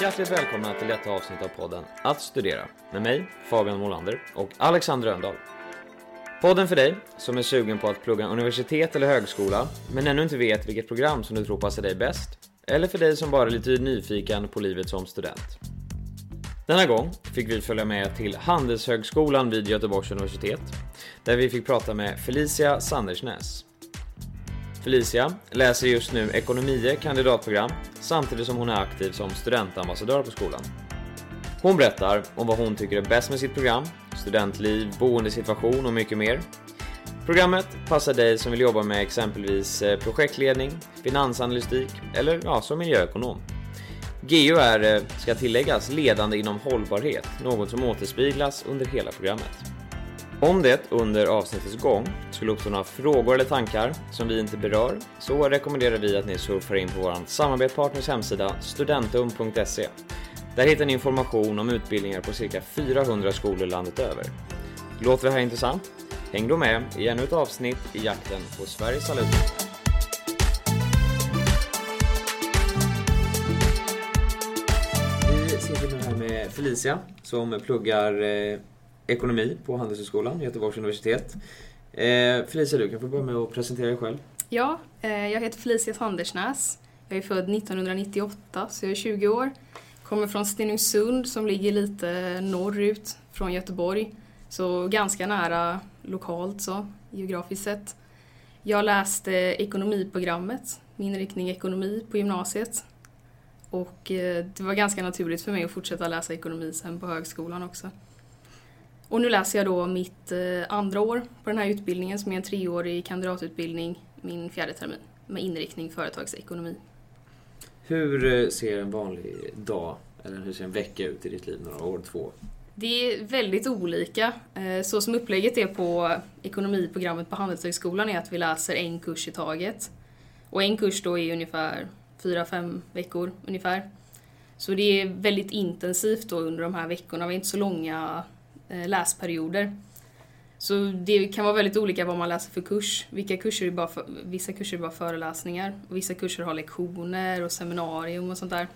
Hjärtligt välkomna till detta avsnitt av podden Att studera med mig, Fabian Molander och Alexander Röndahl. Podden för dig som är sugen på att plugga universitet eller högskola men ännu inte vet vilket program som du tror passar dig bäst. Eller för dig som bara är lite nyfiken på livet som student. Denna gång fick vi följa med till Handelshögskolan vid Göteborgs universitet där vi fick prata med Felicia Sandersnäs. Felicia läser just nu ekonomie kandidatprogram samtidigt som hon är aktiv som studentambassadör på skolan. Hon berättar om vad hon tycker är bäst med sitt program, studentliv, boendesituation och mycket mer. Programmet passar dig som vill jobba med exempelvis eh, projektledning, finansanalytik eller ja, som miljöekonom. GU är, eh, ska tilläggas, ledande inom hållbarhet, något som återspeglas under hela programmet. Om det under avsnittets gång skulle uppstå några frågor eller tankar som vi inte berör så rekommenderar vi att ni surfar in på vår samarbetspartners hemsida studentum.se. Där hittar ni information om utbildningar på cirka 400 skolor landet över. Låter det här intressant? Häng då med i ännu ett avsnitt i jakten på Sveriges alumner. Vi sitter nu här med Felicia som pluggar eh, ekonomi på Handelshögskolan, Göteborgs universitet. Eh, Felicia, du kan få börja med att presentera dig själv. Ja, eh, jag heter Felicia Sandersnäs. Jag är född 1998, så jag är 20 år. Kommer från Stenungsund som ligger lite norrut från Göteborg. Så ganska nära lokalt så, geografiskt sett. Jag läste eh, ekonomiprogrammet, min inriktning ekonomi på gymnasiet. Och eh, det var ganska naturligt för mig att fortsätta läsa ekonomi sen på högskolan också. Och nu läser jag då mitt eh, andra år på den här utbildningen som är en treårig kandidatutbildning, min fjärde termin, med inriktning företagsekonomi. Hur eh, ser en vanlig dag, eller hur ser en vecka ut i ditt liv några år två? Det är väldigt olika. Eh, så som upplägget är på ekonomiprogrammet på Handelshögskolan är att vi läser en kurs i taget. Och en kurs då är ungefär 4-5 veckor ungefär. Så det är väldigt intensivt då under de här veckorna, vi är inte så långa Eh, läsperioder. Så det kan vara väldigt olika vad man läser för kurs. Vilka kurser är bara för, vissa kurser är bara föreläsningar, och vissa kurser har lektioner och seminarium och sånt där.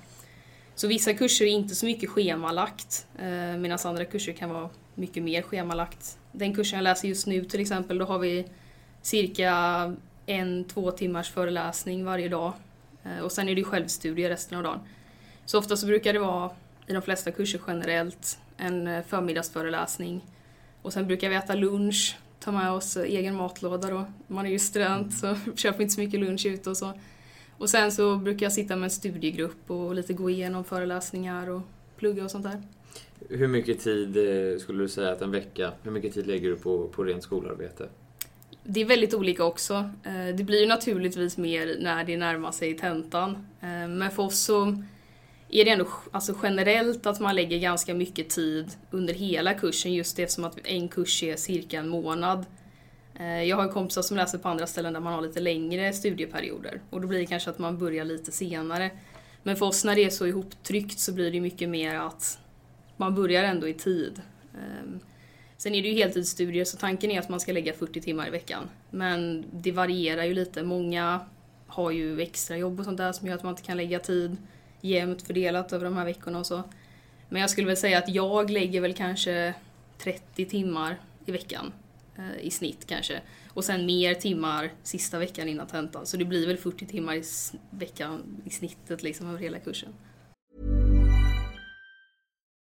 Så vissa kurser är inte så mycket schemalagt, eh, medan andra kurser kan vara mycket mer schemalagt. Den kursen jag läser just nu till exempel, då har vi cirka en, två timmars föreläsning varje dag. Eh, och sen är det självstudier resten av dagen. Så ofta så brukar det vara, i de flesta kurser generellt, en eh, förmiddagsföreläsning. Och sen brukar vi äta lunch, ta med oss egen matlåda då. Man är ju student så köper inte så mycket lunch ute och så. Och sen så brukar jag sitta med en studiegrupp och lite gå igenom föreläsningar och plugga och sånt där. Hur mycket tid eh, skulle du säga att en vecka, hur mycket tid lägger du på, på rent skolarbete? Det är väldigt olika också. Eh, det blir ju naturligtvis mer när det närmar sig tentan. Eh, men för oss så är det ändå alltså generellt att man lägger ganska mycket tid under hela kursen just eftersom att en kurs är cirka en månad. Eh, jag har kompisar som läser på andra ställen där man har lite längre studieperioder och då blir det kanske att man börjar lite senare. Men för oss när det är så ihoptryckt så blir det mycket mer att man börjar ändå i tid. Ehm, sen är det ju heltidsstudier så tanken är att man ska lägga 40 timmar i veckan. Men det varierar ju lite. Många har ju extra jobb och sånt där som gör att man inte kan lägga tid jämnt fördelat över de här veckorna och så. Men jag skulle väl säga att jag lägger väl kanske 30 timmar i veckan eh, i snitt kanske. Och sen mer timmar sista veckan innan tentan. Så det blir väl 40 timmar i veckan i snittet liksom över hela kursen.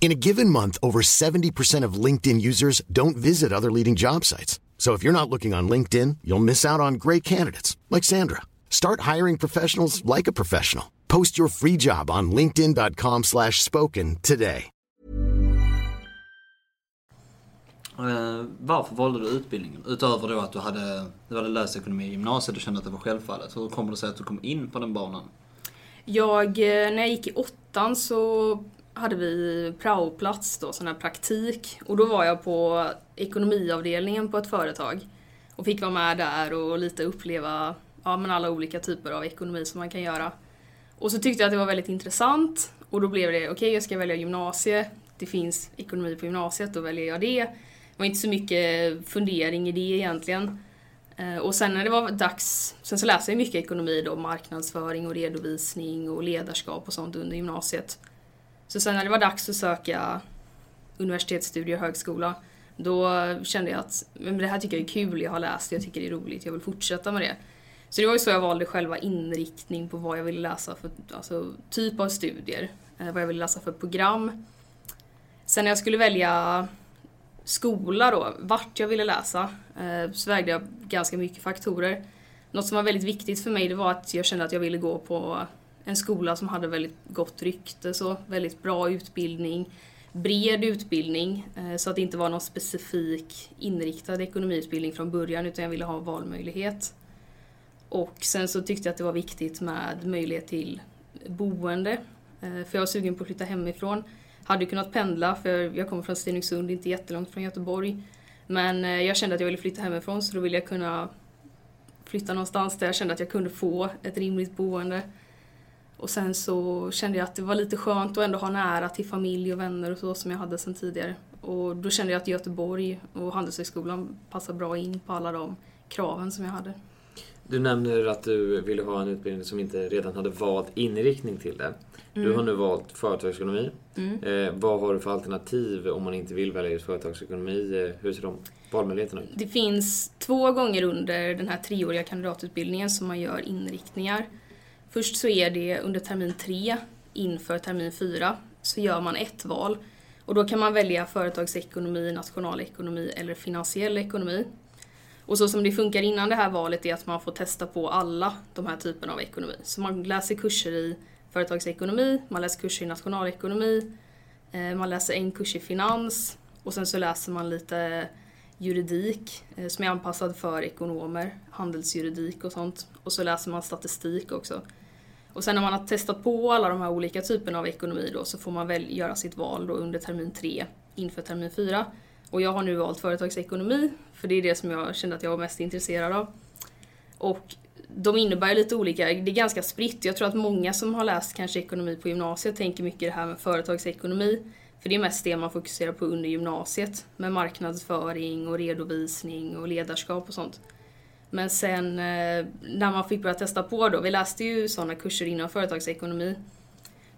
In a given month, over 70% of LinkedIn users don't visit other leading job sites. So if you're not looking on LinkedIn, you'll miss out on great candidates like Sandra. Start hiring professionals like a professional. Post your free job on linkedin.com slash spoken today. Eh, varför valde du utbildningen? Utöver då att du hade, du hade läst ekonomi i gymnasiet och kände att det var självfallet. Hur kommer det sig att du kom in på den banan? Jag, eh, när jag gick i åttan så hade vi praoplats då, sån här praktik. Och då var jag på ekonomiavdelningen på ett företag. Och fick vara med där och lite uppleva ja, men alla olika typer av ekonomi som man kan göra. Och så tyckte jag att det var väldigt intressant. Och då blev det, okej okay, jag ska välja gymnasie. Det finns ekonomi på gymnasiet, då väljer jag det. Det var inte så mycket fundering i det egentligen. Eh, och sen när det var dags, sen så läste jag mycket ekonomi då, marknadsföring och redovisning och ledarskap och sånt under gymnasiet. Så sen när det var dags att söka universitetsstudier och högskola, då kände jag att men det här tycker jag är kul, jag har läst det, jag tycker det är roligt, jag vill fortsätta med det. Så det var ju så jag valde själva inriktning på vad jag ville läsa för alltså, typ av studier, eh, vad jag ville läsa för program. Sen när jag skulle välja skola då, vart jag ville läsa, eh, så vägde jag ganska mycket faktorer. Något som var väldigt viktigt för mig det var att jag kände att jag ville gå på en skola som hade väldigt gott rykte, så väldigt bra utbildning, bred utbildning, eh, så att det inte var någon specifik inriktad ekonomiutbildning från början utan jag ville ha valmöjlighet. Och sen så tyckte jag att det var viktigt med möjlighet till boende, eh, för jag var sugen på att flytta hemifrån. Hade kunnat pendla för jag kommer från Stenungsund, inte jättelångt från Göteborg. Men eh, jag kände att jag ville flytta hemifrån så då ville jag kunna flytta någonstans där jag kände att jag kunde få ett rimligt boende. Och sen så kände jag att det var lite skönt att ändå ha nära till familj och vänner och så som jag hade sedan tidigare. Och då kände jag att Göteborg och Handelshögskolan passar bra in på alla de kraven som jag hade. Du nämner att du ville ha en utbildning som inte redan hade valt inriktning till det. Du mm. har nu valt företagsekonomi. Mm. Eh, vad har du för alternativ om man inte vill välja just företagsekonomi? Eh, hur ser de valmöjligheterna ut? Det finns två gånger under den här treåriga kandidatutbildningen som man gör inriktningar. Först så är det under termin tre inför termin fyra så gör man ett val. Och då kan man välja företagsekonomi, nationalekonomi eller finansiell ekonomi. Och så som det funkar innan det här valet är att man får testa på alla de här typerna av ekonomi. Så man läser kurser i företagsekonomi, man läser kurser i nationalekonomi, eh, man läser en kurs i finans och sen så läser man lite juridik eh, som är anpassad för ekonomer, handelsjuridik och sånt. Och så läser man statistik också. Och sen när man har testat på alla de här olika typerna av ekonomi då så får man väl göra sitt val då under termin 3 inför termin 4. Och jag har nu valt företagsekonomi för det är det som jag kände att jag var mest intresserad av. Och de innebär lite olika, det är ganska spritt. Jag tror att många som har läst kanske ekonomi på gymnasiet tänker mycket det här med företagsekonomi. För det är mest det man fokuserar på under gymnasiet. Med marknadsföring och redovisning och ledarskap och sånt. Men sen eh, när man fick börja testa på då, vi läste ju sådana kurser inom företagsekonomi.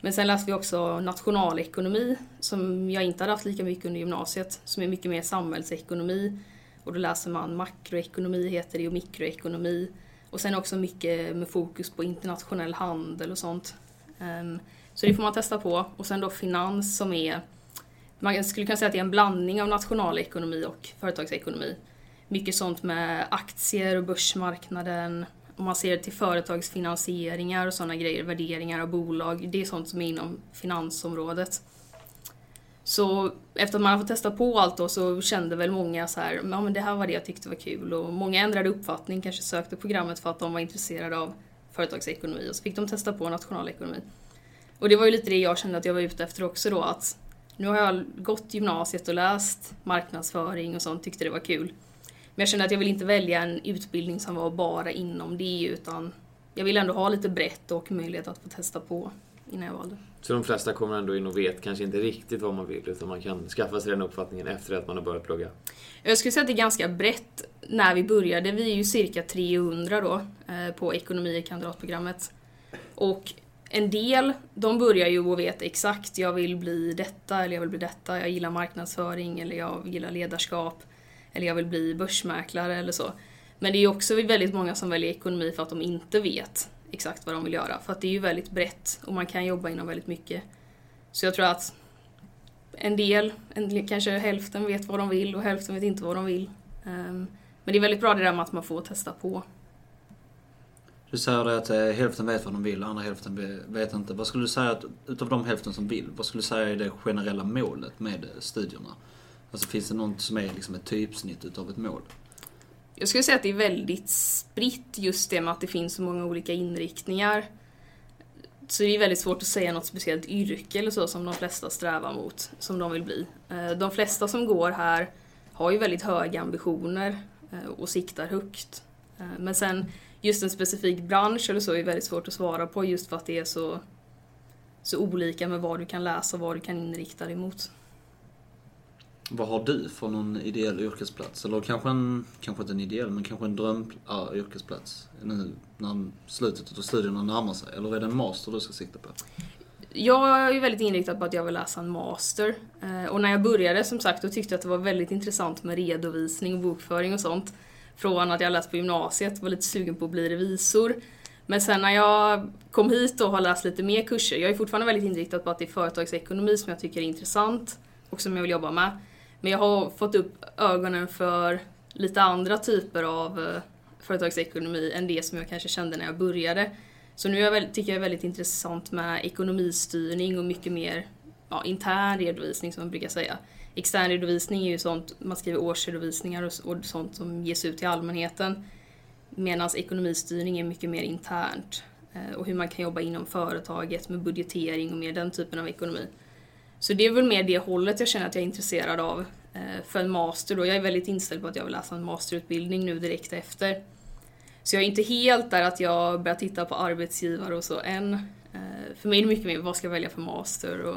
Men sen läste vi också nationalekonomi som jag inte hade haft lika mycket under gymnasiet. Som är mycket mer samhällsekonomi. Och då läser man makroekonomi heter det och mikroekonomi. Och sen också mycket med fokus på internationell handel och sånt. Ehm, så det får man testa på. Och sen då finans som är, man skulle kunna säga att det är en blandning av nationalekonomi och företagsekonomi. Mycket sånt med aktier och börsmarknaden. Om man ser till företagsfinansieringar och sådana grejer, värderingar av bolag. Det är sånt som är inom finansområdet. Så efter att man har fått testa på allt då så kände väl många så här, ja men det här var det jag tyckte var kul och många ändrade uppfattning, kanske sökte programmet för att de var intresserade av företagsekonomi och så fick de testa på nationalekonomi. Och det var ju lite det jag kände att jag var ute efter också då att nu har jag gått gymnasiet och läst marknadsföring och sånt, tyckte det var kul. Men jag kände att jag vill inte välja en utbildning som var bara inom det utan jag vill ändå ha lite brett och möjlighet att få testa på innan jag valde. Så de flesta kommer ändå in och vet kanske inte riktigt vad man vill utan man kan skaffa sig den uppfattningen efter att man har börjat plugga? Jag skulle säga att det är ganska brett när vi började. Vi är ju cirka 300 då eh, på ekonomi i kandidatprogrammet. Och en del, de börjar ju och vet exakt, jag vill bli detta eller jag vill bli detta, jag gillar marknadsföring eller jag gillar ledarskap eller jag vill bli börsmäklare eller så. Men det är också väldigt många som väljer ekonomi för att de inte vet exakt vad de vill göra. För att det är ju väldigt brett och man kan jobba inom väldigt mycket. Så jag tror att en del, en, kanske hälften vet vad de vill och hälften vet inte vad de vill. Um, men det är väldigt bra det där med att man får testa på. Du säger det att eh, hälften vet vad de vill, andra hälften vet inte. Vad skulle du säga att, utav de hälften som vill, vad skulle du säga är det generella målet med studierna? Alltså finns det något som är liksom ett typsnitt utav ett mål? Jag skulle säga att det är väldigt spritt just det med att det finns så många olika inriktningar. Så det är väldigt svårt att säga något speciellt yrke eller så som de flesta strävar mot, som de vill bli. Eh, de flesta som går här har ju väldigt höga ambitioner eh, och siktar högt. Eh, men sen just en specifik bransch eller så är väldigt svårt att svara på just för att det är så, så olika med vad du kan läsa och vad du kan inrikta dig mot. Vad har du för någon ideell yrkesplats? Eller kanske en, kanske inte en ideell, men kanske en drömyrkesplats? ja, äh, yrkesplats nu när slutet av studierna närmar sig? Eller är det en master du ska sikta på? Jag är väldigt inriktad på att jag vill läsa en master. Eh, och när jag började som sagt, då tyckte jag att det var väldigt intressant med redovisning och bokföring och sånt. Från att jag läst på gymnasiet, var lite sugen på att bli revisor. Men sen när jag kom hit och har läst lite mer kurser, jag är fortfarande väldigt inriktad på att det är företagsekonomi som jag tycker är intressant och som jag vill jobba med. Men jag har fått upp ögonen för lite andra typer av eh, företagsekonomi än det som jag kanske kände när jag började. Så nu är jag väl, tycker jag är väldigt intressant med ekonomistyrning och mycket mer ja, intern redovisning som man brukar säga. Extern redovisning är ju sånt, man skriver årsredovisningar och, och sånt som ges ut till allmänheten. Medan ekonomistyrning är mycket mer internt. Eh, och hur man kan jobba inom företaget med budgetering och mer den typen av ekonomi. Så det är väl mer det hållet jag känner att jag är intresserad av eh, för en master då. Jag är väldigt inställd på att jag vill läsa en masterutbildning nu direkt efter. Så jag är inte helt där att jag börjar titta på arbetsgivare och så än. Eh, för mig är det mycket mer vad ska jag välja för master och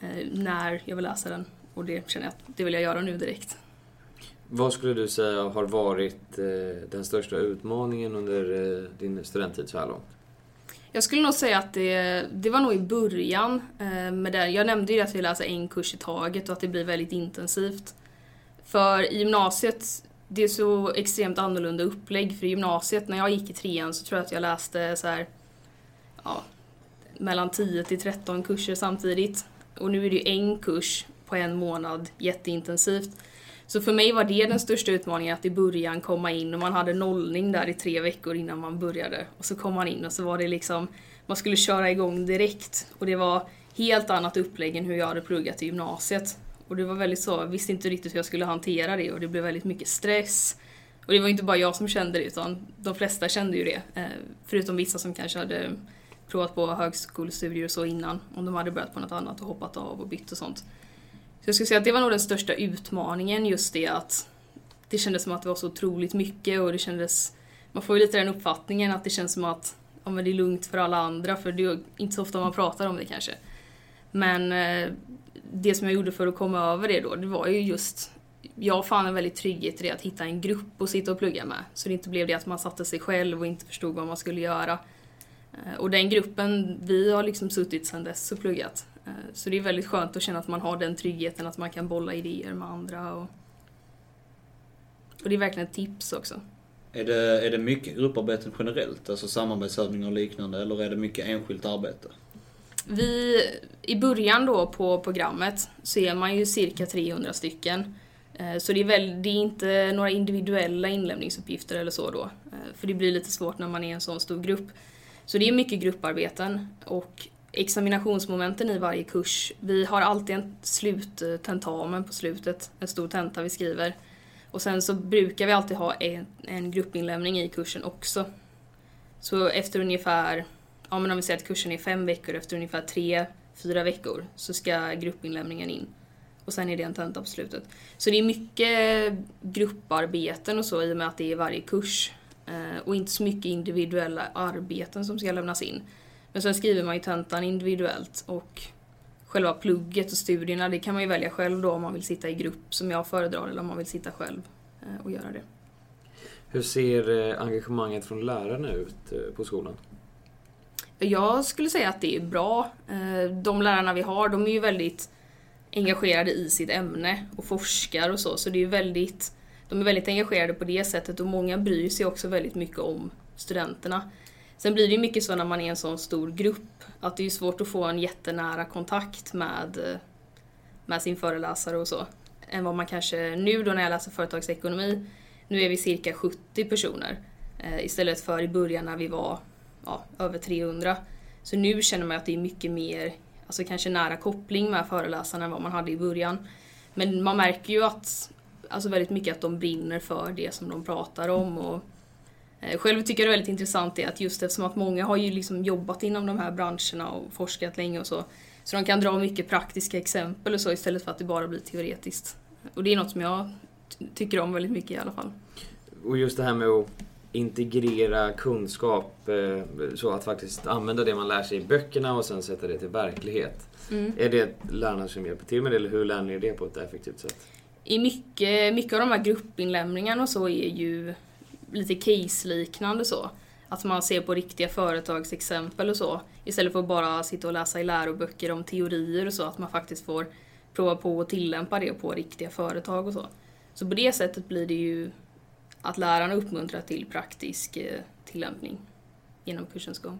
eh, när jag vill läsa den. Och det känner jag att det vill jag göra nu direkt. Vad skulle du säga har varit den största utmaningen under din studenttid så här långt? Jag skulle nog säga att det, det var nog i början. Eh, med det. Jag nämnde ju att vi läser en kurs i taget och att det blir väldigt intensivt. För i gymnasiet, det är så extremt annorlunda upplägg. För i gymnasiet, när jag gick i trean så tror jag att jag läste så här, ja, mellan 10 till 13 kurser samtidigt. Och nu är det ju en kurs på en månad jätteintensivt. Så för mig var det den största utmaningen att i början komma in och man hade nollning där i tre veckor innan man började. Och så kom man in och så var det liksom, man skulle köra igång direkt. Och det var helt annat upplägg än hur jag hade pluggat i gymnasiet. Och det var väldigt så, jag visste inte riktigt hur jag skulle hantera det och det blev väldigt mycket stress. Och det var inte bara jag som kände det utan de flesta kände ju det. Eh, förutom vissa som kanske hade provat på högskolestudier och så innan. Om de hade börjat på något annat och hoppat av och bytt och sånt. Så jag skulle säga att det var nog den största utmaningen, just det att det kändes som att det var så otroligt mycket och det kändes... Man får ju lite den uppfattningen att det känns som att ja, men det är lugnt för alla andra, för det är inte så ofta man pratar om det kanske. Men eh, det som jag gjorde för att komma över det då, det var ju just... Jag fann en väldigt trygghet i det, att hitta en grupp att sitta och plugga med. Så det inte blev det att man satte sig själv och inte förstod vad man skulle göra. Eh, och den gruppen, vi har liksom suttit sedan dess och pluggat. Eh, Så det är väldigt skönt att känna att man har den tryggheten, att man kan bolla idéer med andra. Och, och det är verkligen ett tips också. Är det, är det mycket grupparbeten generellt, alltså samarbetsövningar och liknande, eller är det mycket enskilt arbete? Vi, I början då på programmet så är man ju cirka 300 stycken. Eh, Så det är, väl, det är inte några individuella inlämningsuppgifter eller så då. Eh, För det blir lite svårt när man är en sån stor grupp. Så det är mycket grupparbeten och examinationsmomenten i varje kurs. Vi har alltid en sluttentamen på slutet, en stor tenta vi skriver. Och sen så brukar vi alltid ha en, en gruppinlämning i kursen också. Så efter ungefär, ja men om vi säger att kursen är fem veckor, efter ungefär tre, fyra veckor så ska gruppinlämningen in. Och sen är det en tenta på slutet. Så det är mycket grupparbeten och så i och med att det är varje kurs. Eh, och inte så mycket individuella arbeten som ska lämnas in. Men sen skriver man ju tentan individuellt och själva plugget och studierna det kan man ju välja själv då om man vill sitta i grupp som jag föredrar eller om man vill sitta själv eh, och göra det. Hur ser eh, engagemanget från lärarna ut eh, på skolan? Jag skulle säga att det är bra. De lärarna vi har, de är ju väldigt engagerade i sitt ämne och forskar och så, så det är väldigt, de är väldigt engagerade på det sättet och många bryr sig också väldigt mycket om studenterna. Sen blir det ju mycket så när man är en sån stor grupp, att det är svårt att få en jättenära kontakt med, med sin föreläsare och så. Än vad man kanske, nu då när jag läser företagsekonomi, nu är vi cirka 70 personer. Eh, istället för i början när vi var ja, över 300. Så nu känner man att det är mycket mer, alltså kanske nära koppling med föreläsarna än vad man hade i början. Men man märker ju att, alltså väldigt mycket att de brinner för det som de pratar om. Och, själv tycker jag det är väldigt intressant det att just eftersom att många har ju liksom jobbat inom de här branscherna och forskat länge och så. Så de kan dra mycket praktiska exempel och så istället för att det bara blir teoretiskt. Och det är något som jag tycker om väldigt mycket i alla fall. Och just det här med att integrera kunskap, eh, så att faktiskt använda det man lär sig i böckerna och sen sätta det till verklighet. Mm. Är det lärarna som hjälper till med det eller hur lär ni det på ett effektivt sätt? I mycket, mycket av de här gruppinlämningarna och så är ju lite case-liknande så. Att man ser på riktiga företagsexempel och så. Istället för att bara sitta och läsa i läroböcker om teorier och så. Att man faktiskt får prova på att tillämpa det på riktiga företag och så. Så på det sättet blir det ju att lärarna uppmuntrar till praktisk eh, tillämpning genom kursens gång.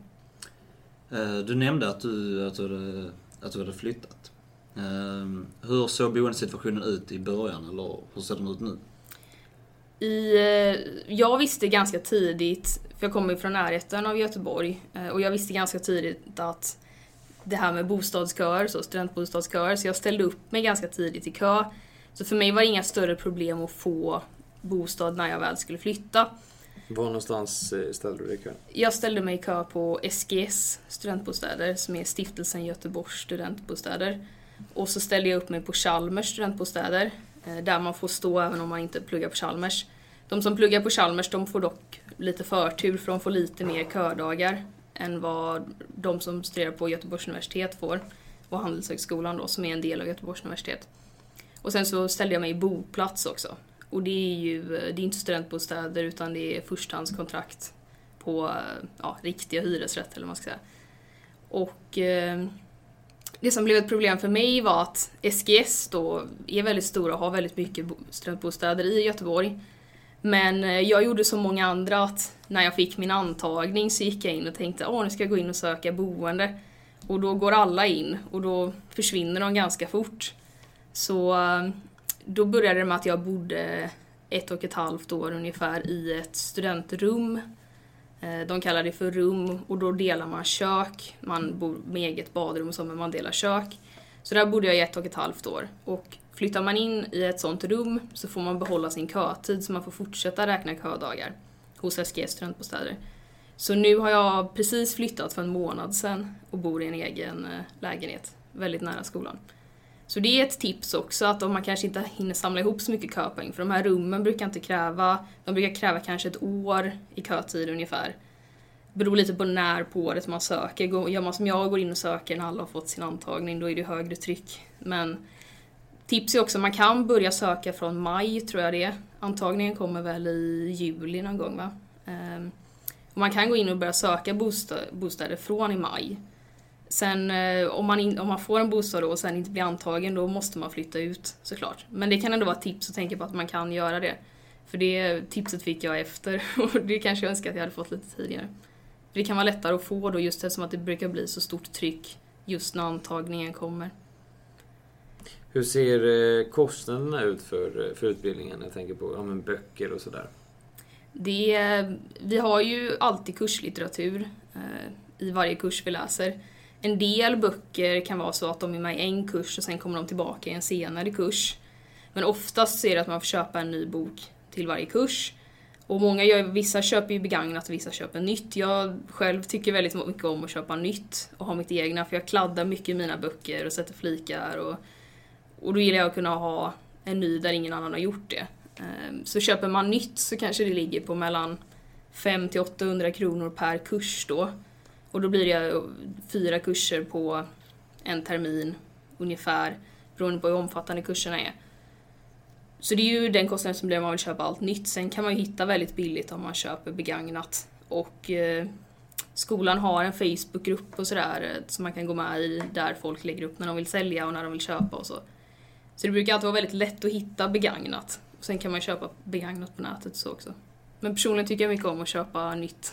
Eh, du nämnde att du, att du, hade, att du hade flyttat. Eh, hur såg boendesituationen ut i början eller hur ser den ut nu? I, eh, jag visste ganska tidigt, för jag kommer från närheten av Göteborg, eh, och jag visste ganska tidigt att det här med bostadsköer, så studentbostadsköer, så jag ställde upp mig ganska tidigt i kö. Så för mig var det inga större problem att få bostad när jag väl skulle flytta. Var någonstans eh, ställde du dig i kön? Jag ställde mig i kö på SGS studentbostäder, som är Stiftelsen Göteborgs studentbostäder. Och så ställde jag upp mig på Chalmers studentbostäder, Eh, där man får stå även om man inte pluggar på Chalmers. De som pluggar på Chalmers de får dock lite förtur för de får lite mer ködagar än vad de som studerar på Göteborgs universitet får. Och Handelshögskolan då, som är en del av Göteborgs universitet. Och sen så ställde jag mig i boplats också. Och det är ju eh, det är inte studentbostäder utan det är förstahandskontrakt på eh, ja, riktiga hyresrätter eller vad man ska säga. Och eh, det som blev ett problem för mig var att SGS då är väldigt stora och har väldigt mycket studentbostäder i Göteborg. Men eh, jag gjorde som många andra att när jag fick min antagning så gick jag in och tänkte åh nu ska jag gå in och söka boende. Och då går alla in och då försvinner de ganska fort. Så eh, då började det med att jag bodde ett och ett halvt år ungefär i ett studentrum. Eh, de kallar det för rum och då delar man kök. Man bor med eget badrum och så, men man delar kök. Så där bodde jag i ett och ett halvt år. Och flyttar man in i ett sånt rum så får man behålla sin kötid så man får fortsätta räkna ködagar hos SGS studentbostäder. Så nu har jag precis flyttat för en månad sedan och bor i en egen eh, lägenhet väldigt nära skolan. Så det är ett tips också att om man kanske inte hinner samla ihop så mycket köpoäng, för de här rummen brukar inte kräva, de brukar kräva kanske ett år i kötid ungefär. Beror lite på när på året man söker. Gör man som jag och går in och söker när alla har fått sin antagning, då är det högre tryck. Men tips är också, man kan börja söka från maj tror jag det är. Antagningen kommer väl i juli någon gång va? Ehm, och man kan gå in och börja söka bostäder från i maj. Sen eh, om man, in, om man får en bostad då och sen inte blir antagen då måste man flytta ut såklart. Men det kan ändå vara ett tips att tänka på att man kan göra det. För det tipset fick jag efter och det kanske jag önskar att jag hade fått lite tidigare. Det kan vara lättare att få då just eftersom att det brukar bli så stort tryck just när antagningen kommer. Hur ser eh, kostnaderna ut för, eh, för utbildningen? Jag tänker på ja, men böcker och sådär. Det, vi har ju alltid kurslitteratur eh, i varje kurs vi läser. En del böcker kan vara så att de är med i en kurs och sen kommer de tillbaka i en senare kurs. Men oftast så är det att man får köpa en ny bok till varje kurs. Och många gör, vissa köper ju begagnat och vissa köper nytt. Jag själv tycker väldigt mycket om att köpa nytt och ha mitt egna för jag kladdar mycket i mina böcker och sätter flikar och, och då gillar jag att kunna ha en ny där ingen annan har gjort det. Ehm, så köper man nytt så kanske det ligger på mellan 500 till 800 kronor per kurs då. Och då blir det eh, fyra kurser på en termin ungefär, beroende på hur omfattande kurserna är. Så det är ju den kostnaden som blir om man vill köpa allt nytt. Sen kan man ju hitta väldigt billigt om man köper begagnat. Och eh, skolan har en Facebookgrupp och sådär eh, som man kan gå med i där folk lägger upp när de vill sälja och när de vill köpa och så. Så det brukar alltid vara väldigt lätt att hitta begagnat. Och sen kan man köpa begagnat på nätet så också. Men personligen tycker jag mycket om att köpa nytt.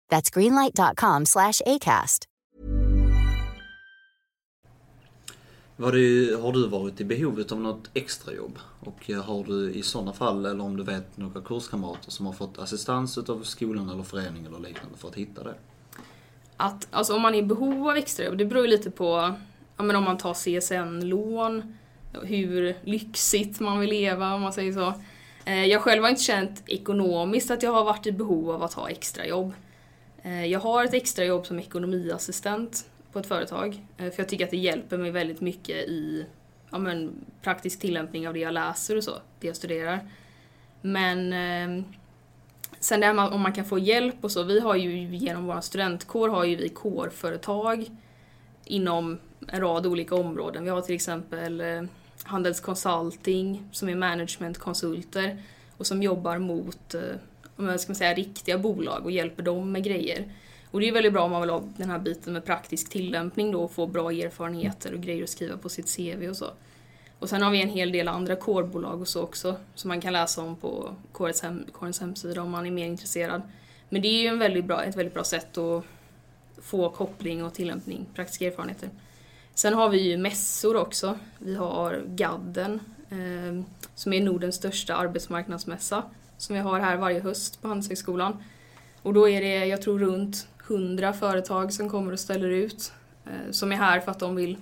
That's greenlight.com slash ACAST. Var det, har du varit i behovet av något extrajobb? Och eh, har du i sådana fall, eller om du vet några kurskamrater som har fått assistans utav skolan eller förening eller liknande för att hitta det? Att, alltså om man är i behov av extrajobb, det beror ju lite på ja, men om man tar CSN-lån, hur lyxigt man vill leva om man säger så. Eh, Jag själv har inte känt ekonomiskt att jag har varit i behov av att ha extrajobb. Eh, jag har ett extrajobb som ekonomiassistent på ett företag. Eh, för jag tycker att det hjälper mig väldigt mycket i ja, men, praktisk tillämpning av det jag läser och så, det jag studerar. Men eh, sen det här med om man kan få hjälp och så, vi har ju genom vår studentkår har ju vi kårföretag inom en rad olika områden. Vi har till exempel eh, Handels Consulting som är managementkonsulter och som jobbar mot eh, ska man säga, riktiga bolag och hjälper dem med grejer. Och det är väldigt bra om man vill ha den här biten med praktisk tillämpning då och få bra erfarenheter och grejer att skriva på sitt CV och så. Och sen har vi en hel del andra kårbolag och så också som man kan läsa om på kårens, hem, kårens hemsida om man är mer intresserad. Men det är ju en väldigt bra, ett väldigt bra sätt att få koppling och tillämpning, praktiska erfarenheter. Sen har vi ju mässor också. Vi har Gadden eh, som är Nordens största arbetsmarknadsmässa som vi har här varje höst på Handelshögskolan. Och då är det, jag tror runt 100 företag som kommer och ställer ut. Eh, som är här för att de vill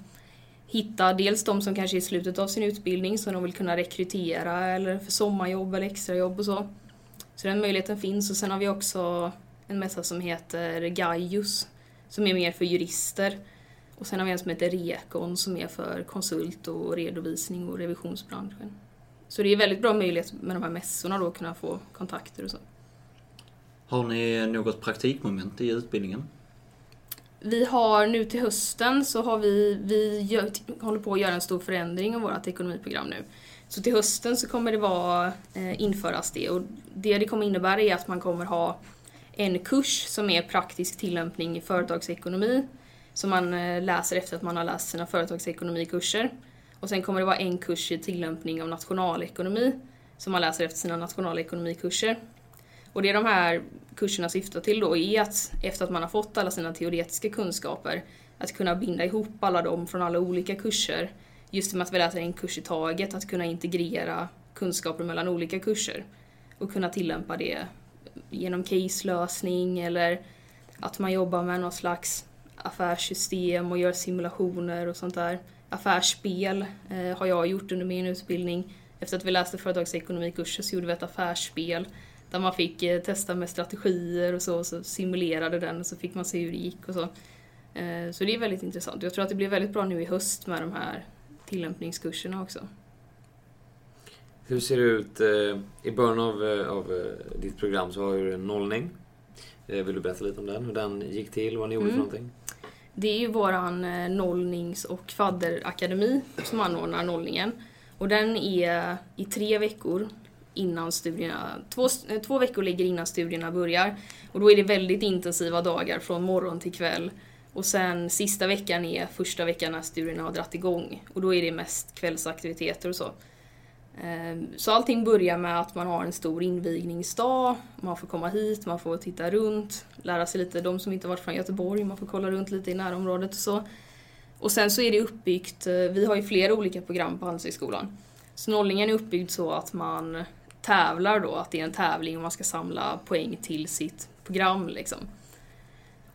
hitta dels de som kanske är i slutet av sin utbildning som de vill kunna rekrytera eller för sommarjobb eller extrajobb och så. Så den möjligheten finns och sen har vi också en mässa som heter Gaius som är mer för jurister. Och sen har vi en som heter Rekon som är för konsult och redovisning och revisionsbranschen. Så det är väldigt bra möjlighet med de här mässorna då att kunna få kontakter och så. Har ni något praktikmoment i utbildningen? Vi har nu till hösten så har vi, vi gör, håller på att göra en stor förändring av vårt ekonomiprogram nu. Så till hösten så kommer det vara, eh, införas det och det det kommer innebära är att man kommer ha en kurs som är praktisk tillämpning i företagsekonomi som man eh, läser efter att man har läst sina företagsekonomikurser. Och sen kommer det vara en kurs i tillämpning av nationalekonomi som man läser efter sina nationalekonomikurser. Och det de här kurserna syftar till då är att efter att man har fått alla sina teoretiska kunskaper att kunna binda ihop alla dem från alla olika kurser. Just med att vi läser en kurs i taget, att kunna integrera kunskaper mellan olika kurser och kunna tillämpa det genom caselösning eller att man jobbar med någon slags affärssystem och gör simulationer och sånt där. Affärsspel eh, har jag gjort under min utbildning. Efter att vi läste företagsekonomikurser så gjorde vi ett affärsspel där man fick eh, testa med strategier och så, och så simulerade den och så fick man se hur det gick och så. Eh, Så det är väldigt intressant. Jag tror att det blir väldigt bra nu i höst med de här tillämpningskurserna också. Hur ser det ut eh, i början av, eh, av eh, ditt program så har du en nollning. Vill du berätta lite om den? Hur den gick till? Vad ni gjorde för Mm. någonting? Det är ju våran eh, nollnings och fadderakademi som anordnar nollningen. Och den är i tre veckor innan studierna, två, eh, två veckor ligger innan studierna börjar. Och då är det väldigt intensiva dagar från morgon till kväll. Och sen sista veckan är första veckan när studierna har dratt igång. Och då är det mest kvällsaktiviteter och så. Ehm, så allting börjar med att man har en stor invigningsdag, man får komma hit, man får titta runt, lära sig lite, de som inte varit från Göteborg, man får kolla runt lite i närområdet och så. Och sen så är det uppbyggt, eh, vi har ju flera olika program på Handelshögskolan. Så nollningen är uppbyggd så att man tävlar då, att det är en tävling och man ska samla poäng till sitt program liksom.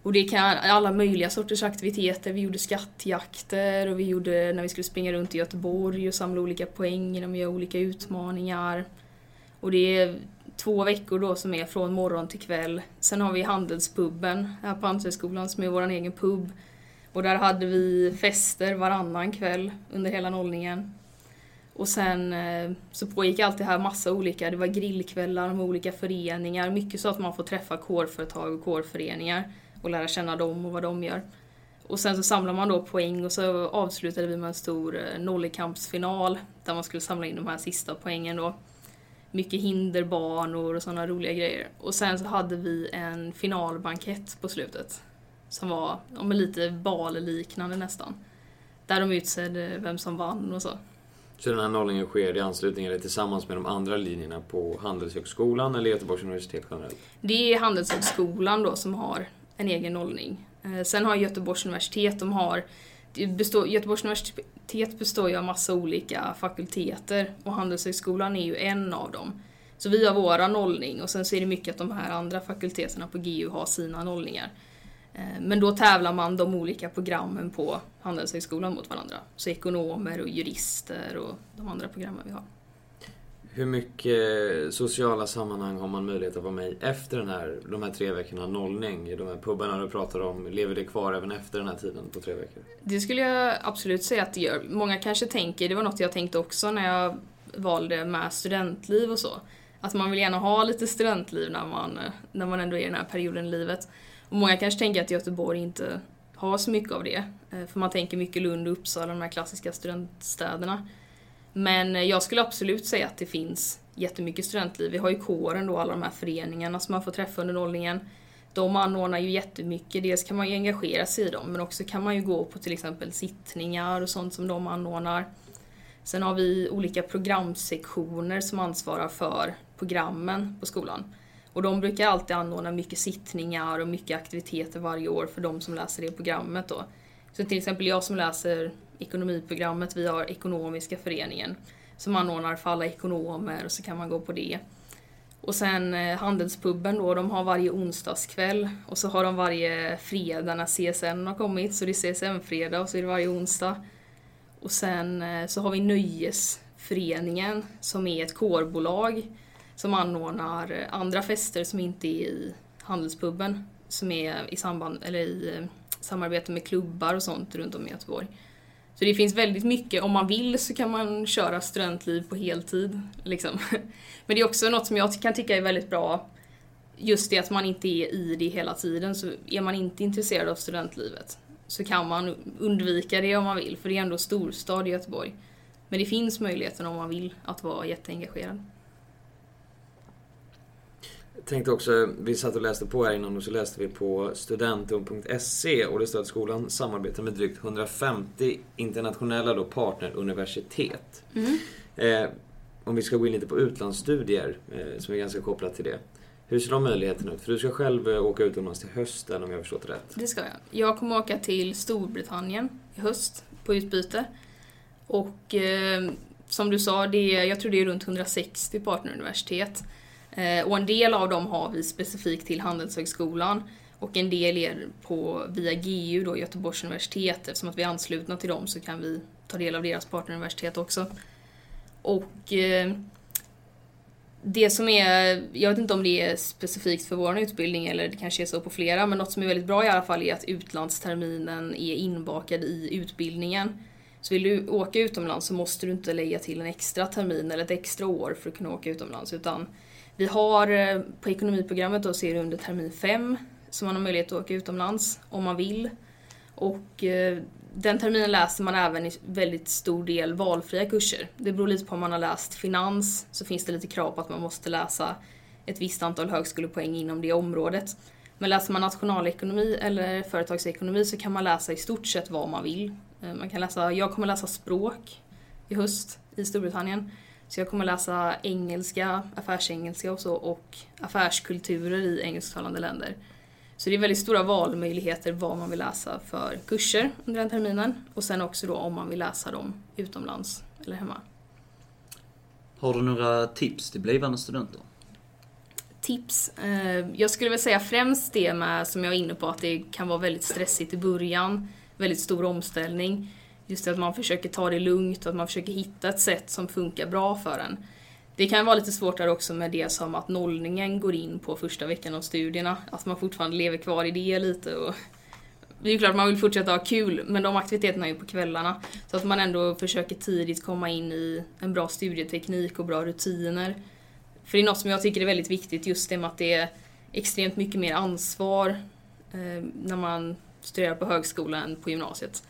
Och det kan alla möjliga sorters aktiviteter. Vi gjorde skattjakter och vi gjorde när vi skulle springa runt i Göteborg och samla olika poäng genom att göra olika utmaningar. Och det är två veckor då som är från morgon till kväll. Sen har vi Handelspubben här på Handelshögskolan som är vår egen pub. Och där hade vi fester varannan kväll under hela nollningen. Och sen eh, så pågick allt det här massa olika, det var grillkvällar med olika föreningar, mycket så att man får träffa kårföretag och kårföreningar och lära känna dem och vad de gör. Och sen så samlar man då poäng och så avslutade vi med en stor eh, nollekampsfinal där man skulle samla in de här sista poängen då. Mycket hinderbanor och sådana roliga grejer. Och sen så hade vi en finalbankett på slutet. Som var ja, lite balliknande nästan. Där de utsedde vem som vann och så. Så den här nollningen sker i anslutning eller tillsammans med de andra linjerna på Handelshögskolan eller Göteborgs universitet generellt? Det är Handelshögskolan då som har en egen nollning. Eh, sen har Göteborgs universitet, de har består, Göteborgs universitet består ju av massa olika fakulteter och Handelshögskolan är ju en av dem. Så vi har våra nollning och sen så är det mycket att de här andra fakulteterna på GU har sina nollningar. Eh, men då tävlar man de olika programmen på Handelshögskolan mot varandra. Så ekonomer och jurister och de andra programmen vi har. Hur mycket sociala sammanhang har man möjlighet att vara med i efter den här, de här tre veckorna nollning? I de här pubarna du pratar om, lever det kvar även efter den här tiden på tre veckor? Det skulle jag absolut säga att det gör. Många kanske tänker, det var något jag tänkte också när jag valde med studentliv och så. Att man vill gärna ha lite studentliv när man, när man ändå är i den här perioden i livet. Och många kanske tänker att Göteborg inte har så mycket av det. Eh, för man tänker mycket Lund och Uppsala, de här klassiska studentstäderna. Men jag skulle absolut säga att det finns jättemycket studentliv. Vi har ju kåren då, alla de här föreningarna som man får träffa under nollningen. De anordnar ju jättemycket. Dels kan man ju engagera sig i dem, men också kan man ju gå på till exempel sittningar och sånt som de anordnar. Sen har vi olika programsektioner som ansvarar för programmen på skolan. Och de brukar alltid anordna mycket sittningar och mycket aktiviteter varje år för de som läser det programmet då. Så till exempel jag som läser ekonomiprogrammet, vi har Ekonomiska föreningen som anordnar för alla ekonomer och så kan man gå på det. Och sen eh, Handelspubben då, de har varje onsdagskväll och så har de varje fredag när CSN har kommit, så det är CSN-fredag och så är det varje onsdag. Och sen eh, så har vi Nöjesföreningen som är ett kårbolag som anordnar eh, andra fester som inte är i Handelspubben, som är i samband, eller i samarbete med klubbar och sånt runt om i Göteborg. Så det finns väldigt mycket, om man vill så kan man köra studentliv på heltid. Liksom. Men det är också något som jag kan tycka är väldigt bra, just det att man inte är i det hela tiden. Så är man inte intresserad av studentlivet så kan man undvika det om man vill, för det är ändå storstad i Göteborg. Men det finns möjligheten om man vill att vara jätteengagerad. Tänkte också, vi satt och läste på här innan och så läste vi på studentum.se och det står att skolan samarbetar med drygt 150 internationella då partneruniversitet. Eh, om vi ska gå in lite på utlandsstudier, eh, som är ganska kopplat till det. Hur ser de möjligheterna ut? För du ska själv eh, åka utomlands till hösten om jag har förstått rätt. Det ska jag. Jag kommer åka till Storbritannien i höst på utbyte. Och eh, som du sa, det är, jag tror det är runt 160 partneruniversitet. Eh, och en del av dem har vi specifikt till Handelshögskolan. Och en del är på, via GU, då, Göteborgs universitet. Eftersom att vi är anslutna till dem så kan vi ta del av deras partneruniversitet också. Och eh, det som är, jag vet inte om det är specifikt för vår utbildning eller det kanske är så på flera, men något som är väldigt bra i alla fall är att utlandsterminen är inbakad i utbildningen. Så vill du åka utomlands så måste du inte lägga till en extra termin eller ett extra år för att kunna åka utomlands, utan vi har eh, på ekonomiprogrammet då ser du under termin 5 så man har möjlighet att åka utomlands om man vill. Och eh, den terminen läser man även i väldigt stor del valfria kurser. Det beror lite på om man har läst finans, så finns det lite krav på att man måste läsa ett visst antal högskolepoäng inom det området. Men läser man nationalekonomi eller företagsekonomi så kan man läsa i stort sett vad man vill. Eh, man kan läsa, jag kommer läsa språk i höst i Storbritannien. Så jag kommer läsa engelska, affärsengelska och så och affärskulturer i engelsktalande länder. Så det är väldigt stora valmöjligheter vad man vill läsa för kurser under den terminen och sen också då om man vill läsa dem utomlands eller hemma. Har du några tips till blivande studenter? Tips? Eh, jag skulle väl säga främst det med, som jag var inne på, att det kan vara väldigt stressigt i början. Väldigt stor omställning. Just det att man försöker ta det lugnt och att man försöker hitta ett sätt som funkar bra för en. Det kan vara lite svårt där också med det som att nollningen går in på första veckan av studierna. Att man fortfarande lever kvar i det lite. Och det är klart att man vill fortsätta ha kul, men de aktiviteterna är ju på kvällarna. Så att man ändå försöker tidigt komma in i en bra studieteknik och bra rutiner. För det är något som jag tycker är väldigt viktigt, just det med att det är extremt mycket mer ansvar eh, när man studerar på högskolan än på gymnasiet.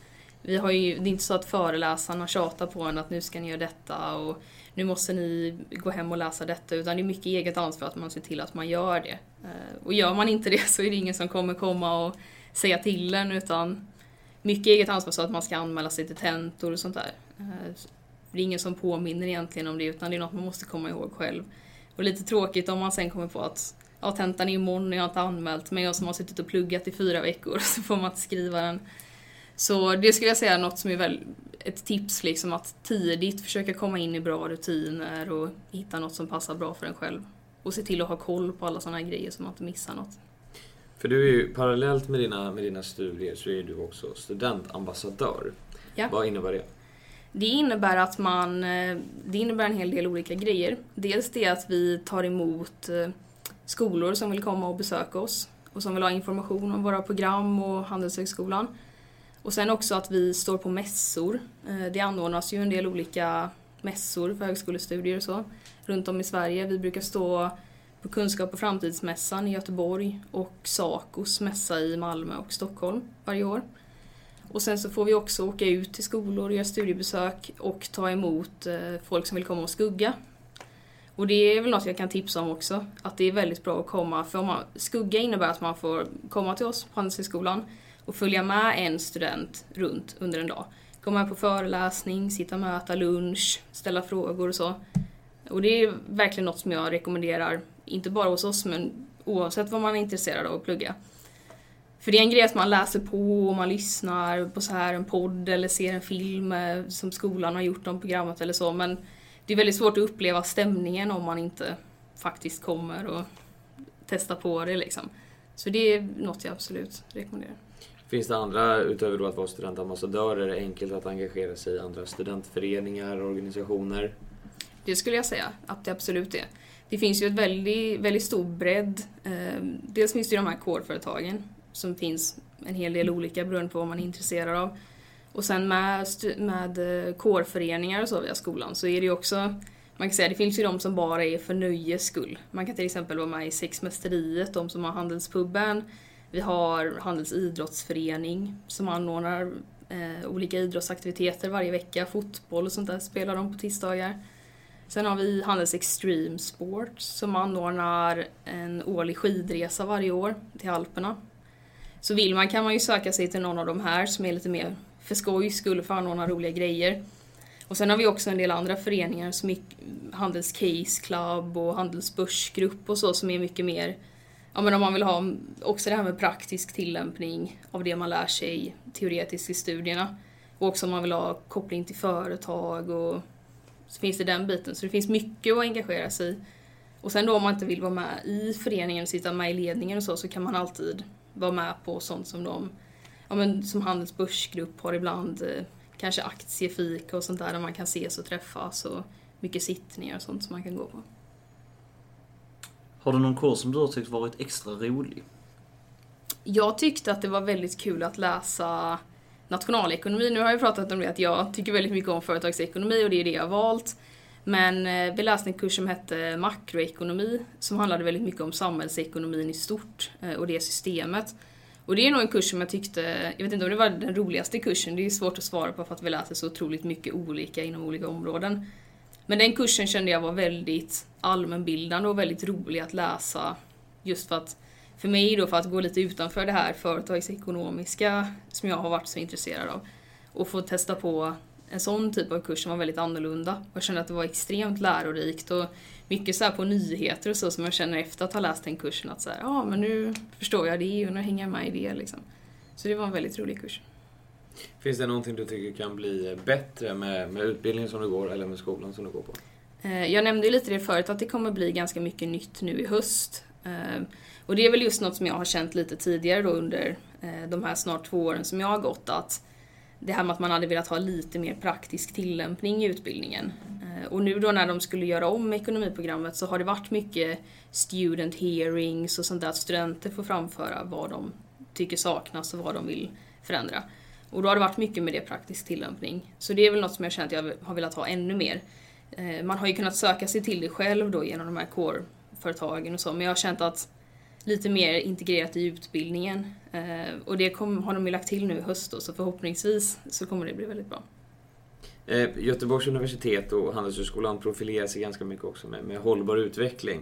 Vi har ju, det är inte så att föreläsarna tjatar på en att nu ska ni göra detta och nu måste ni gå hem och läsa detta, utan det är mycket eget ansvar att man ser till att man gör det. Eh, och gör man inte det så är det ingen som kommer komma och säga till en, utan mycket eget ansvar så att man ska anmäla sig till tentor och sånt där. Eh, det är ingen som påminner egentligen om det, utan det är något man måste komma ihåg själv. Och lite tråkigt om man sen kommer på att ja, tentan är imorgon och jag har inte anmält mig, och som har suttit och pluggat i fyra veckor, så får man inte skriva den. Så det skulle jag säga är något som är väl ett tips liksom att tidigt försöka komma in i bra rutiner och hitta något som passar bra för en själv. Och se till att ha koll på alla sådana här grejer så man inte missar något. För du är ju parallellt med dina, med dina studier så är du också studentambassadör. Ja. Vad innebär det? Det innebär att man, eh, det innebär en hel del olika grejer. Dels det att vi tar emot eh, skolor som vill komma och besöka oss och som vill ha information om våra program och Handelshögskolan. Och sen också att vi står på mässor. Eh, det anordnas ju en del olika mässor för högskolestudier och så runt om i Sverige. Vi brukar stå på Kunskap och framtidsmässan i Göteborg och Sacos mässa i Malmö och Stockholm varje år. Och sen så får vi också åka ut till skolor, göra studiebesök och ta emot eh, folk som vill komma och skugga. Och det är väl något jag kan tipsa om också, att det är väldigt bra att komma, för om man, skugga innebär att man får komma till oss på Handelshögskolan och följa med en student runt under en dag. Gå med på föreläsning, sitta och äta lunch, ställa frågor och så. Och det är verkligen något som jag rekommenderar, inte bara hos oss men oavsett vad man är intresserad av att plugga. För det är en grej att man läser på och man lyssnar på så här en podd eller ser en film eh, som skolan har gjort om programmet eller så men det är väldigt svårt att uppleva stämningen om man inte faktiskt kommer och testar på det liksom. Så det är något jag absolut rekommenderar. Finns det andra, utöver då att vara studentambassadör, är det enkelt att engagera sig i andra studentföreningar och organisationer? Det skulle jag säga att det absolut är. Det finns ju ett väldigt, väldigt stor bredd. Ehm, dels finns det ju de här kårföretagen som finns en hel del olika beroende på vad man är intresserad av. Och sen med, med eh, kårföreningar och så via skolan så är det ju också man kan säga det finns ju de som bara är för nöjes skull. Man kan till exempel vara med i Sexmästeriet, de som har Handelspuben. Vi har Handels idrottsförening som anordnar eh, olika idrottsaktiviteter varje vecka. Fotboll och sånt där spelar de på tisdagar. Sen har vi Handels Extreme Sports som anordnar en årlig skidresa varje år till Alperna. Så vill man kan man ju söka sig till någon av de här som är lite mer för skojs skull för att anordna roliga grejer. Och sen har vi också en del andra föreningar som Handels Case Club och Handels Börsgrupp och så som är mycket mer ja, men om man vill ha också det här med praktisk tillämpning av det man lär sig teoretiskt i studierna. Och också om man vill ha koppling till företag och så finns det den biten. Så det finns mycket att engagera sig i. Och sen då om man inte vill vara med i föreningen, och sitta med i ledningen och så, så kan man alltid vara med på sånt som de, ja men som Handels börsgrupp har ibland, eh, kanske aktiefika och sånt där, där man kan ses och träffas och mycket sittningar och sånt som man kan gå på. Har du någon kurs som du har tyckt varit extra rolig? Jag tyckte att det var väldigt kul att läsa nationalekonomi. Nu har jag pratat om det att jag tycker väldigt mycket om företagsekonomi och det är det jag har valt. Men eh, vi läste en kurs som hette makroekonomi som handlade väldigt mycket om samhällsekonomin i stort eh, och det systemet. Och det är nog en kurs som jag tyckte, jag vet inte om det var den roligaste kursen, det är svårt att svara på för att vi läser så otroligt mycket olika inom olika områden. Men den kursen kände jag var väldigt allmänbildande och väldigt rolig att läsa. Just för att, för mig då, för att gå lite utanför det här företagsekonomiska som jag har varit så intresserad av. Och få testa på en sån typ av kurs som var väldigt annorlunda. Jag kände att det var extremt lärorikt och mycket så på nyheter och så som jag känner efter att ha läst den kursen att så här, ja men nu förstår jag det och nu hänger jag med i det liksom. Så det var en väldigt rolig kurs. Finns det någonting du tycker kan bli bättre med, med utbildningen som du går eller med skolan som du går på? Eh, jag nämnde ju lite det förut att det kommer bli ganska mycket nytt nu i höst. Eh, och det är väl just något som jag har känt lite tidigare då under eh, de här snart två åren som jag har gått att det här med att man hade velat ha lite mer praktisk tillämpning i utbildningen. Och nu då när de skulle göra om ekonomiprogrammet så har det varit mycket student hearings och sånt där att studenter får framföra vad de tycker saknas och vad de vill förändra. Och då har det varit mycket med det praktisk tillämpning. Så det är väl något som jag känner att jag har velat ha ännu mer. Eh, man har ju kunnat söka sig till det själv då genom de här core-företagen och så, men jag har känt att lite mer integrerat i utbildningen. Eh, och det kom, har de ju lagt till nu i höst då, så förhoppningsvis så kommer det bli väldigt bra. Eh, Göteborgs universitet och Handelshögskolan profilerar sig ganska mycket också med, med hållbar utveckling.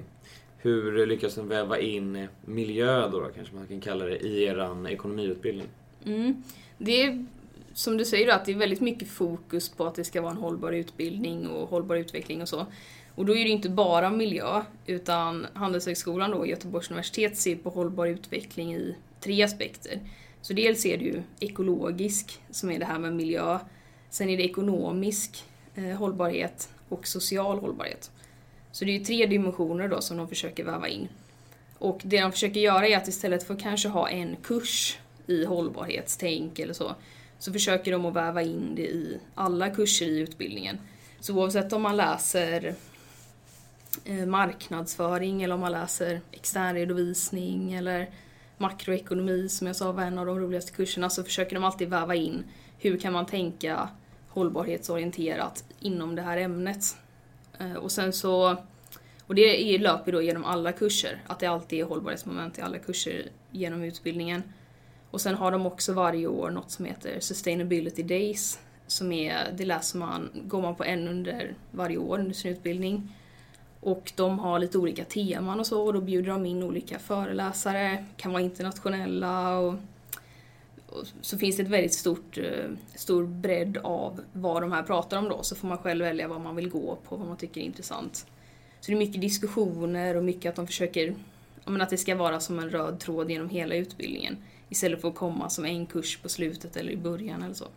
Hur lyckas de väva in miljö då, då kanske man kan kalla det, i er ekonomiutbildning? Mm. Det är som du säger då, att det är väldigt mycket fokus på att det ska vara en hållbar utbildning och hållbar utveckling och så. Och då är det inte bara miljö, utan Handelshögskolan då, Göteborgs universitet ser på hållbar utveckling i tre aspekter. Så dels är det ju ekologisk, som är det här med miljö. Sen är det ekonomisk eh, hållbarhet och social hållbarhet. Så det är ju tre dimensioner då som de försöker väva in. Och det de försöker göra är att istället för att kanske ha en kurs i hållbarhetstänk eller så, så försöker de att väva in det i alla kurser i utbildningen. Så oavsett om man läser eh, marknadsföring eller om man läser externredovisning eller makroekonomi som jag sa var en av de roligaste kurserna så försöker de alltid väva in hur kan man tänka hållbarhetsorienterat inom det här ämnet. Eh, och sen så och det löper då genom alla kurser, att det alltid är hållbarhetsmoment i alla kurser genom utbildningen. Och sen har de också varje år något som heter Sustainability Days. Som är, det läser man, går man på en under varje år under sin utbildning. Och de har lite olika teman och så och då bjuder de in olika föreläsare, kan vara internationella och, och så finns det ett väldigt stort, eh, stor bredd av vad de här pratar om då, så får man själv välja vad man vill gå på, vad man tycker är intressant. Så det är mycket diskussioner och mycket att de försöker, att det ska vara som en röd tråd genom hela utbildningen. Istället för att komma som en kurs på slutet eller i början eller så.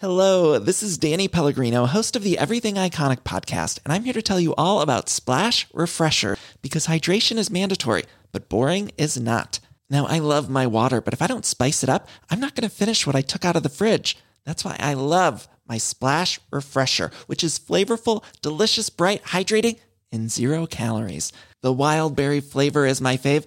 Hello, this is Danny Pellegrino, host of the Everything Iconic podcast, and I'm here to tell you all about Splash Refresher because hydration is mandatory, but boring is not. Now, I love my water, but if I don't spice it up, I'm not going to finish what I took out of the fridge. That's why I love my Splash Refresher, which is flavorful, delicious, bright, hydrating, and zero calories. The wild berry flavor is my fave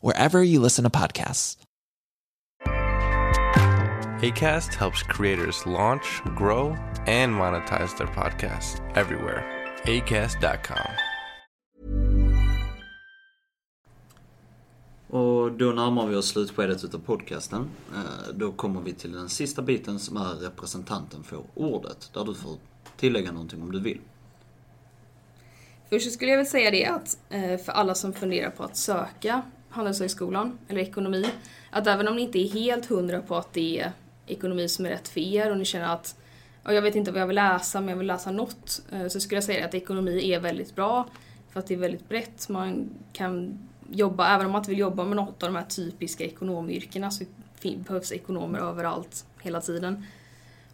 wherever you listen to podcasts. ACAST helps creators launch, grow, and monetize their podcasts everywhere. ACAST.com. Och då närmar vi oss slutskedet utav podcasten. Eh, Då kommer vi till den sista biten som är representanten får ordet. Där du får tillägga någonting om du vill. Först så skulle jag väl säga det att eh, för alla som funderar på att söka Handelshögskolan eller ekonomi, att även om ni inte är helt hundra på att det är ekonomi som är rätt för er och ni känner att jag vet inte vad jag vill läsa men jag vill läsa något, eh, så skulle jag säga att ekonomi är väldigt bra för att det är väldigt brett. Man kan jobba, även om man inte vill jobba med något av de här typiska ekonomyrkena så behövs ekonomer överallt hela tiden.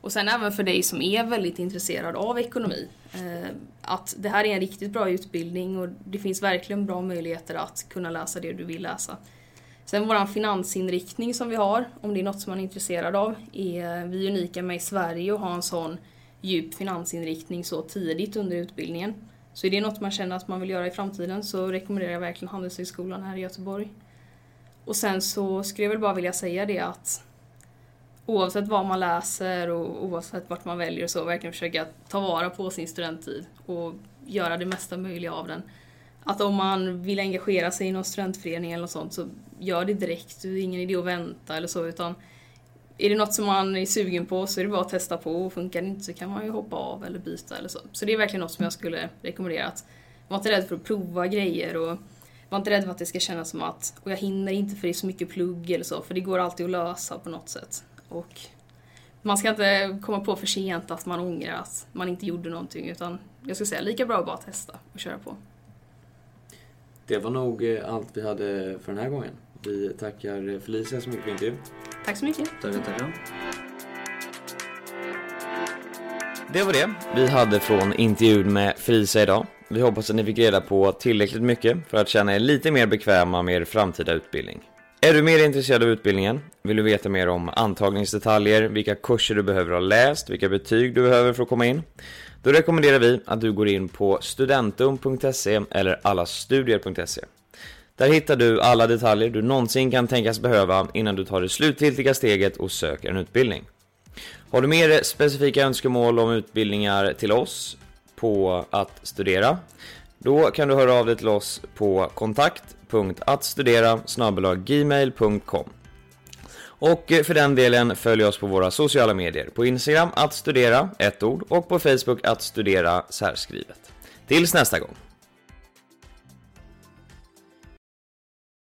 Och sen även för dig som är väldigt intresserad av ekonomi. Eh, att det här är en riktigt bra utbildning och det finns verkligen bra möjligheter att kunna läsa det du vill läsa. Sen vår finansinriktning som vi har, om det är något som man är intresserad av, är vi är unika med i Sverige att ha en sån djup finansinriktning så tidigt under utbildningen. Så är det något man känner att man vill göra i framtiden så rekommenderar jag verkligen Handelshögskolan här i Göteborg. Och sen så skulle jag väl bara vilja säga det att oavsett vad man läser och oavsett vart man väljer och så, verkligen försöka ta vara på sin studenttid och göra det mesta möjliga av den. Att om man vill engagera sig i någon studentförening eller något sånt så gör det direkt, det är ingen idé att vänta eller så utan är det något som man är sugen på så är det bara att testa på och funkar det inte så kan man ju hoppa av eller byta eller så. Så det är verkligen något som jag skulle rekommendera. Att var inte rädd för att prova grejer och var inte rädd för att det ska kännas som att och jag hinner inte för det är så mycket plugg eller så för det går alltid att lösa på något sätt. Och man ska inte komma på för sent att man ångrar att man inte gjorde någonting utan jag skulle säga lika bra att bara testa och köra på. Det var nog eh, allt vi hade för den här gången. Vi tackar Felicia så mycket för intervjun. Tack så mycket. Tackar, tackar. Det var det vi hade från intervjun med Felicia idag. Vi hoppas att ni fick reda på tillräckligt mycket för att känna er lite mer bekväma med er framtida utbildning. Är du mer intresserad av utbildningen? Vill du veta mer om antagningsdetaljer, vilka kurser du behöver ha läst, vilka betyg du behöver för att komma in? Då rekommenderar vi att du går in på studentum.se eller allastudier.se. Där hittar du alla detaljer du någonsin kan tänkas behöva innan du tar det slutgiltiga steget och söker en utbildning. Har du mer specifika önskemål om utbildningar till oss på att studera? Då kan du höra av dig till oss på kontakt kontakt.attstudera gmail.com Och eh, för den delen följ oss på våra sociala medier. På Instagram att studera, ett ord, och på Facebook att studera särskrivet. Tills nästa gång.